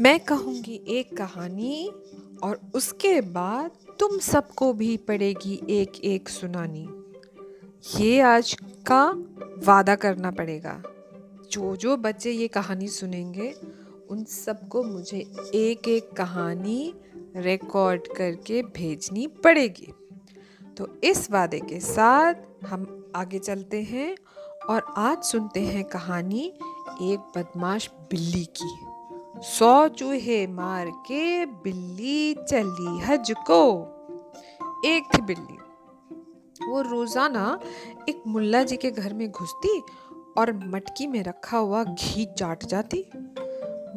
मैं कहूँगी एक कहानी और उसके बाद तुम सबको भी पड़ेगी एक एक सुनानी। ये आज का वादा करना पड़ेगा। जो जो बच्चे ये कहानी सुनेंगे, उन सबको मुझे एक एक कहानी रिकॉर्ड करके भेजनी पड़ेगी। तो इस वादे के साथ हम आगे चलते हैं और आज सुनते हैं कहानी एक बदमाश बिल्ली की। सौ चूहे मार के बिल्ली चली हज को। एक थी बिल्ली। वो रोज़ाना एक मुल्ला जी के घर में घुसती और मटकी में रखा हुआ घी चाट जाती।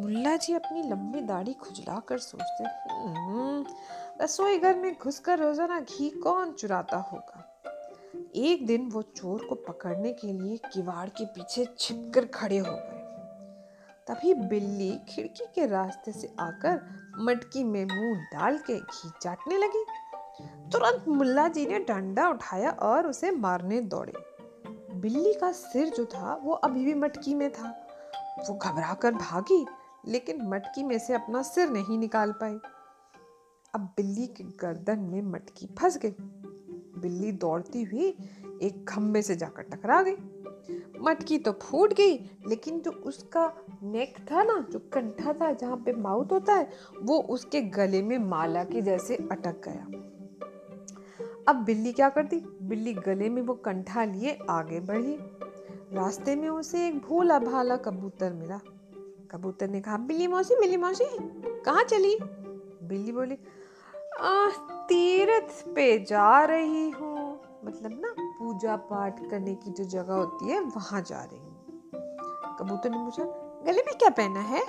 मुल्ला जी अपनी लंबी दाढ़ी खुजला कर सोचते "हम्म, रसोई घर में घुसकर रोज़ाना घी कौन चुराता होगा? एक दिन वो चोर को पकड़ने के लिए किवाड़ के पीछे छिपकर खड़े हो गए। तभी बिल्ली खिड़की के रास्ते से आकर मटकी में मुँह डाल के घी चाटने लगी। तुरंत मुल्ला जी ने डंडा उठाया और उसे मारने दौड़े। बिल्ली का सिर जो था, वो अभी भी मटकी में था। वो घबरा कर भागी, लेकिन मटकी में से अपना सिर नहीं निकाल पाई। अब बिल्ली के गर्दन में मटकी फंस गई। बिल्ली दौड़ती हुई एक खम्बे से जाकर टकरा गई। मटकी तो फूट गई, लेकिन जो उसका नेक था ना, जो कंठा था जहाँ पे माउथ होता है, वो उसके गले में माला के जैसे अटक गया। अब बिल्ली क्या करती? बिल्ली गले में वो कंठा लिए आगे बढ़ी। रास्ते में उसे एक भोला भाला कबूतर मिला। कबूतर ने कहा, बिल्ली मौसी बिल्ली मौसी, कहाँ चली? बिल्ली बोली तीर्थ पे जा रही हूँ मतलब ना पूजा पाठ करने की जो जगह होती है, वहाँ जा रही हूँ। कबूतर ने पूछा, गले में क्या पहना है?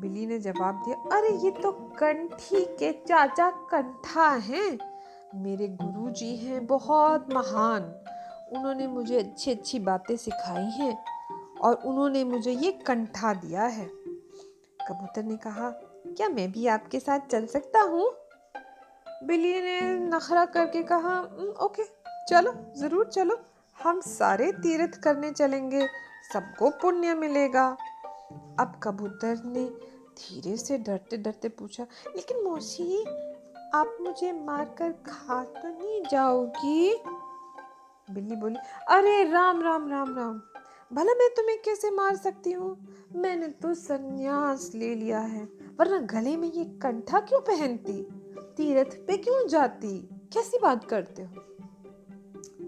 बिल्ली ने जवाब दिया, अरे, ये तो कंठी के चाचा कंठा हैं। मेरे गुरुजी हैं, बहुत महान। उन्होंने मुझे अच्छी अच्छी बातें सिखाई हैं और उन्होंने मुझे ये कंठा दिया है। कबूतर ने कहा, क्या मैं भी आपके साथ चल सकता हूँ? बिल्ली ने नखरा करके कहा ओके, चलो, ज़रूर चलो, हम सारे तीर्थ करने चलेंगे, सबको पुण्य मिलेगा। अब कबूतर ने धीरे से डरते डरते पूछा, लेकिन मौसी, आप मुझे मारकर खा तो नहीं जाओगी? बिल्ली बोली, अरे, राम राम राम राम, भला मैं तुम्हें कैसे मार सकती हूँ? मैंने तो संन्यास ले लिया है, वरना गले में ये कंठा क्यों पहनती? तीर्थ पे क्यों जाती? कैसी बात करते हो?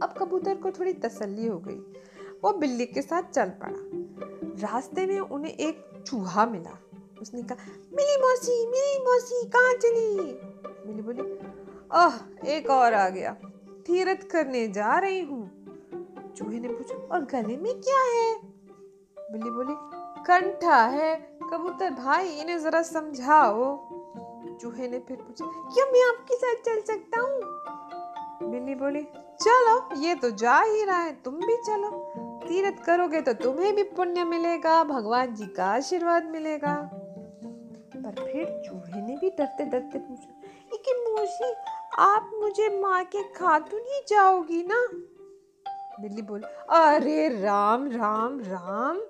अब कबूतर को थोड़ी तसल्ली हो गई। वो बिल्ली के साथ चल पड़ा। रास्ते में उन्हें एक चूहा मिला। उसने कहा, मिली मौसी मिली मौसी, कहाँ चली? मिली बोली, ओह, एक और आ गया। तीर्थ करने जा रही हूँ। चूहे ने पूछा, और गले में क्या है? बिल्ली बोली, कंठा है। कबूतर, भाई, इन्हें जरा समझाओ। चूहे ने, फिर पूछा, क्या मैं आपके साथ चल सकता हूँ? बिल्ली बोली, चलो, ये तो जा ही रहा है, तुम भी चलो। तीर्थ करोगे तो तुम्हें भी पुण्य मिलेगा, भगवान जी का आशीर्वाद मिलेगा। पर फिर चूहे ने भी डरते डरते पूछा, लेकिन मौसी आप मुझे मार के खा तो नहीं जाओगी ना? बिल्ली बोली, अरे राम राम राम,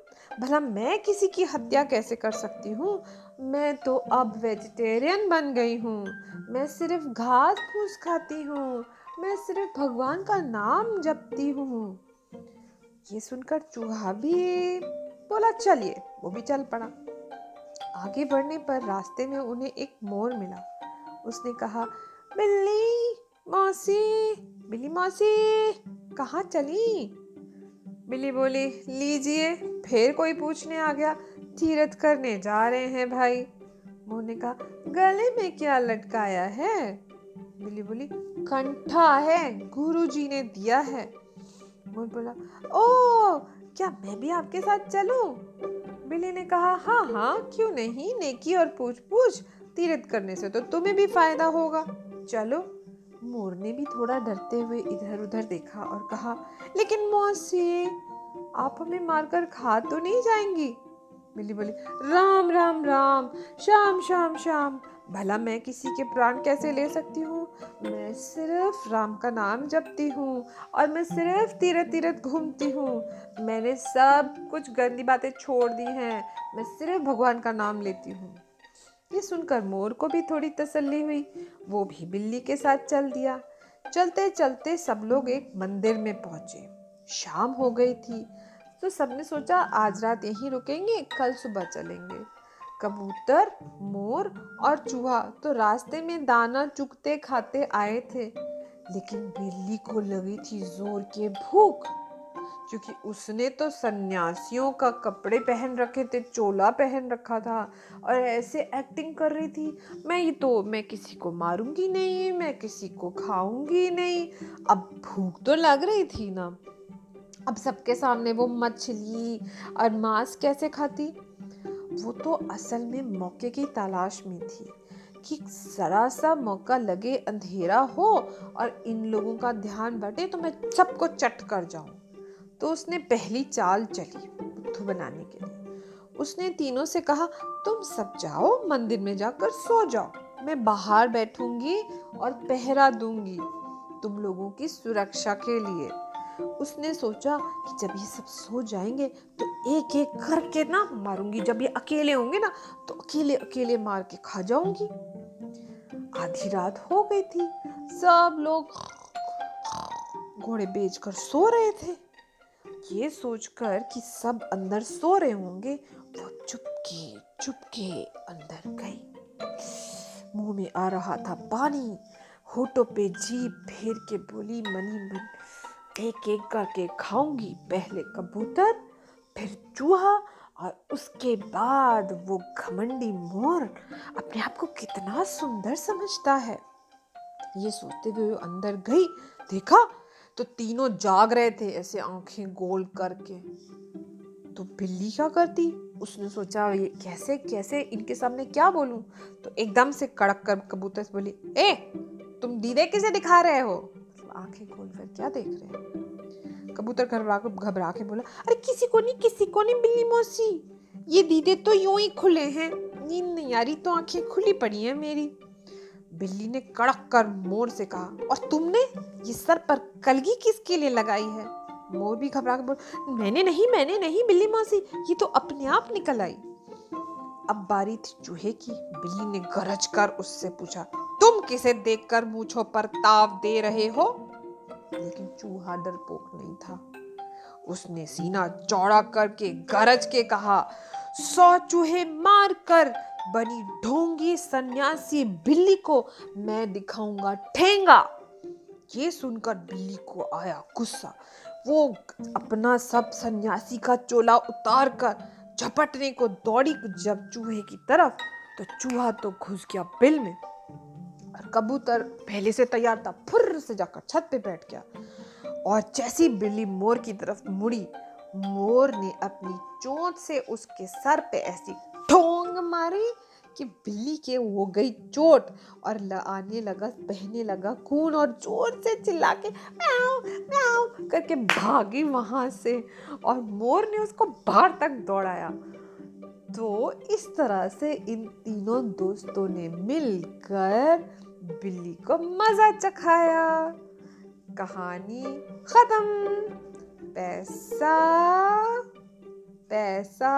भला मैं किसी की हत्या कैसे कर सकती हूँ? मैं तो अब वेजिटेरियन बन गई हूँ। मैं सिर्फ़ घास फूस खाती हूँ। मैं सिर्फ़ भगवान का नाम जपती हूँ। ये सुनकर चूहा भी बोला, चलिए, वो भी चल पड़ा। आगे बढ़ने पर रास्ते में उन्हें एक मोर मिला। उसने कहा, बिल्ली, मौसी बिल्ली मौसी, कहाँ चली? बिल्ली बोली, लीजिए, फिर कोई पूछने आ गया, तीरथ करने जा रहे हैं भाई। मोर ने कहा, गले में क्या लटकाया है? बिल्ली बोली, कंठा है, गुरुजी ने दिया है। मोर बोला ओ क्या मैं भी आपके साथ चलूँ? बिल्ली ने कहा हाँ हाँ क्यों नहीं, नेकी और पूछ पूछ तीर्थ करने से तो तुम्हें भी फ़ायदा होगा। चलो मोर ने भी थोड़ा डरते हुए इधर उधर देखा और कहा, लेकिन मौसी, आप हमें मारकर खा तो नहीं जाएँगी? बिल्ली बोली, राम राम राम शाम शाम शाम भला मैं किसी के प्राण कैसे ले सकती हूँ? मैं सिर्फ़ राम का नाम जपती हूँ और मैं सिर्फ़ तीरथ तीरथ घूमती हूँ। मैंने सब कुछ गंदी बातें छोड़ दी हैं। मैं सिर्फ़ भगवान का नाम लेती हूँ। ये सुनकर मोर को भी थोड़ी तसल्ली हुई। वो भी बिल्ली के साथ चल दिया। चलते चलते सब लोग एक मंदिर में पहुँचे। शाम हो गई थी तो सबने सोचा आज रात यहीं रुकेंगे, कल सुबह चलेंगे। कबूतर, मोर और चूहा तो रास्ते में दाना चुगते खाते आए थे, लेकिन बिल्ली को लगी थी ज़ोर के भूख। क्योंकि उसने तो सन्यासियों का कपड़े पहन रखे थे, चोला पहन रखा था और ऐसे एक्टिंग कर रही थी। मैं ये तो मैं किसी को मारूँगी नहीं, मैं किसी को खाऊँगी नहीं। अब भूख तो लग रही थी ना। अब सबके सामने वो मछली और मांस कैसे खाती? वो तो असल में मौके की तलाश में थी कि जरा सा मौका लगे, अंधेरा हो और इन लोगों का ध्यान बटे तो मैं सबको चट कर जाऊँ। तो उसने पहली चाल चली बुद्धू बनाने के लिए। उसने तीनों से कहा, तुम सब जाओ, मंदिर में जाकर सो जाओ। मैं बाहर बैठूँगी और पहरा दूँगी तुम लोगों की सुरक्षा के लिए। उसने सोचा कि जब ये सब सो जाएँगे तो एक एक करके ना मारूँगी। जब ये अकेले होंगे ना तो अकेले अकेले मार के खा जाऊँगी। आधी रात हो गई थी। सब लोग घोड़े बेचकर सो रहे थे। ये सोचकर कि सब अंदर सो रहे होंगे, वो चुपके चुपके अंदर गई। मुँह में आ रहा था पानी, होठों पे जीप फेर के बोली, मनी मन, एक एक करके खाऊँगी, पहले कबूतर, फिर चूहा और उसके बाद वो घमंडी मोर। अपने आप को कितना सुंदर समझता है। ये सोचते हुए अंदर गई, देखा तो तीनों जाग रहे थे ऐसे आँखें गोल करके। तो बिल्ली क्या करती? उसने सोचा, ये कैसे कैसे? इनके सामने क्या बोलूँ? तो एकदम से कड़क कर कबूतर से बोली, ए, तुम दीदे किसे दिखा रहे हो? आँखें खोल कर, क्या देख रहे हैं? कबूतर घबरा घबरा के बोला, अरे किसी को नहीं, किसी को नहीं, बिल्ली मौसी। ये दीदे तो यूँ ही खुले हैं। नींद नहीं आ रही तो आँखें खुली पड़ी हैं मेरी। बिल्ली ने कड़क कर मोर से कहा, और तुमने ये सर पर कलगी किसके लिए लगाई है? मोर भी घबरा कर बोल, मैंने नहीं मैंने नहीं, बिल्ली मौसी, ये तो अपने आप निकल आई। अब बारी थी चूहे की, बिल्ली ने गरज कर उससे पूछा, तुम किसे देखकर मूछों पर ताव दे रहे हो? लेकिन चूहा डरपोक नहीं था। उसने सीना चौड़ा करके गरज के कहा, सौ चूहे मार कर बनी ढोंगी सन्यासी बिल्ली को मैं दिखाऊँगा ठेंगा। ये सुनकर बिल्ली को आया गुस्सा। वो अपना सब सन्यासी का चोला उतार कर झपटने को दौड़ी जब चूहे की तरफ़ तो चूहा तो घुस गया बिल में। और कबूतर पहले से तैयार था, फुर्र से जाकर छत पे बैठ गया। और जैसी बिल्ली मोर की तरफ़ मुड़ी, मोर ने अपनी चोट से उसके सर पे ऐसी ठोंग मारी कि बिल्ली के हो गई चोट और आने लगा, बहने लगा खून और ज़ोर से चिल्ला के म्याऊ म्याऊ करके भागी वहाँ से और मोर ने उसको बाहर तक दौड़ाया। तो इस तरह से इन तीनों दोस्तों ने मिलकर बिल्ली को मज़ा चखाया। कहानी खत्म। पैसा पैसा।